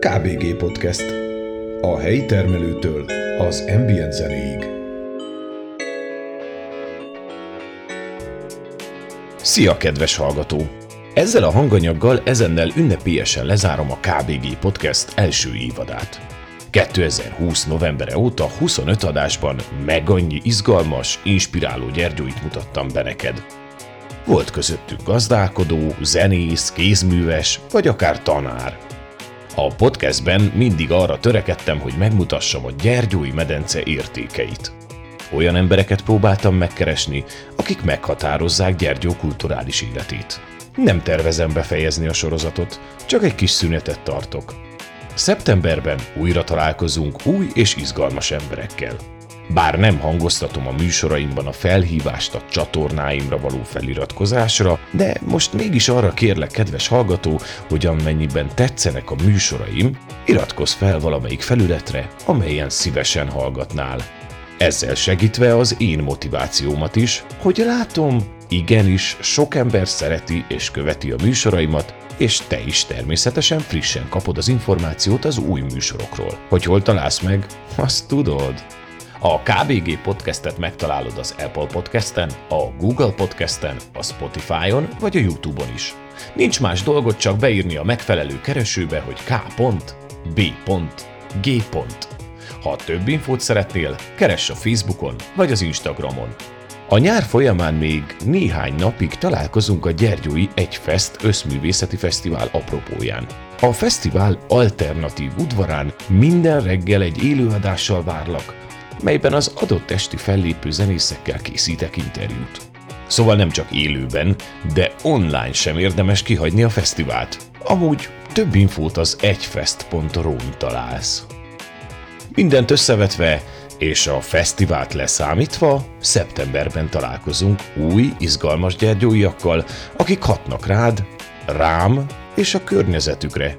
KBG Podcast. A helyi termelőtől az ambient zenéig. Szia, kedves hallgató! Ezzel a hanganyaggal ezennel ünnepélyesen lezárom a KBG Podcast első évadát. 2020 novembere óta 25 adásban meg annyi izgalmas, inspiráló gyergyóit mutattam be neked. Volt közöttük gazdálkodó, zenész, kézműves, vagy akár tanár – a podcastben mindig arra törekedtem, hogy megmutassam a Gyergyói medence értékeit. Olyan embereket próbáltam megkeresni, akik meghatározzák Gyergyó kulturális életét. Nem tervezem befejezni a sorozatot, csak egy kis szünetet tartok. Szeptemberben újra találkozunk új és izgalmas emberekkel. Bár nem hangoztatom a műsoraimban a felhívást a csatornáimra való feliratkozásra, de most mégis arra kérlek, kedves hallgató, hogy amennyiben tetszenek a műsoraim, iratkozz fel valamelyik felületre, amelyen szívesen hallgatnál. Ezzel segítve az én motivációmat is, hogy látom, igenis sok ember szereti és követi a műsoraimat, és te is természetesen frissen kapod az információt az új műsorokról. Hogy hol találsz meg, azt tudod. A KBG podcastet megtalálod az Apple podcasten, a Google podcasten, a Spotify-on vagy a YouTube-on is. Nincs más dolgot csak beírni a megfelelő keresőbe, hogy k.b.g. Ha több infót szeretnél, keress a Facebookon vagy az Instagramon. A nyár folyamán még néhány napig találkozunk a Gyergyói Egyfest összművészeti fesztivál apropóján. A fesztivál alternatív udvarán minden reggel egy élőadással várlak, melyben az adott esti fellépő zenészekkel készítek interjút. Szóval nem csak élőben, de online sem érdemes kihagyni a fesztivált. Amúgy több infót az egyfest.ru-n találsz. Mindent összevetve, és a fesztivált leszámítva, szeptemberben találkozunk új, izgalmas gyergyóiakkal, akik hatnak rád, rám és a környezetükre.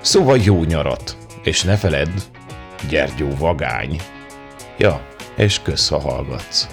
Szóval jó nyarat, és ne feledd, Gyergyó vagány. Ja, és kösz, ha hallgatsz.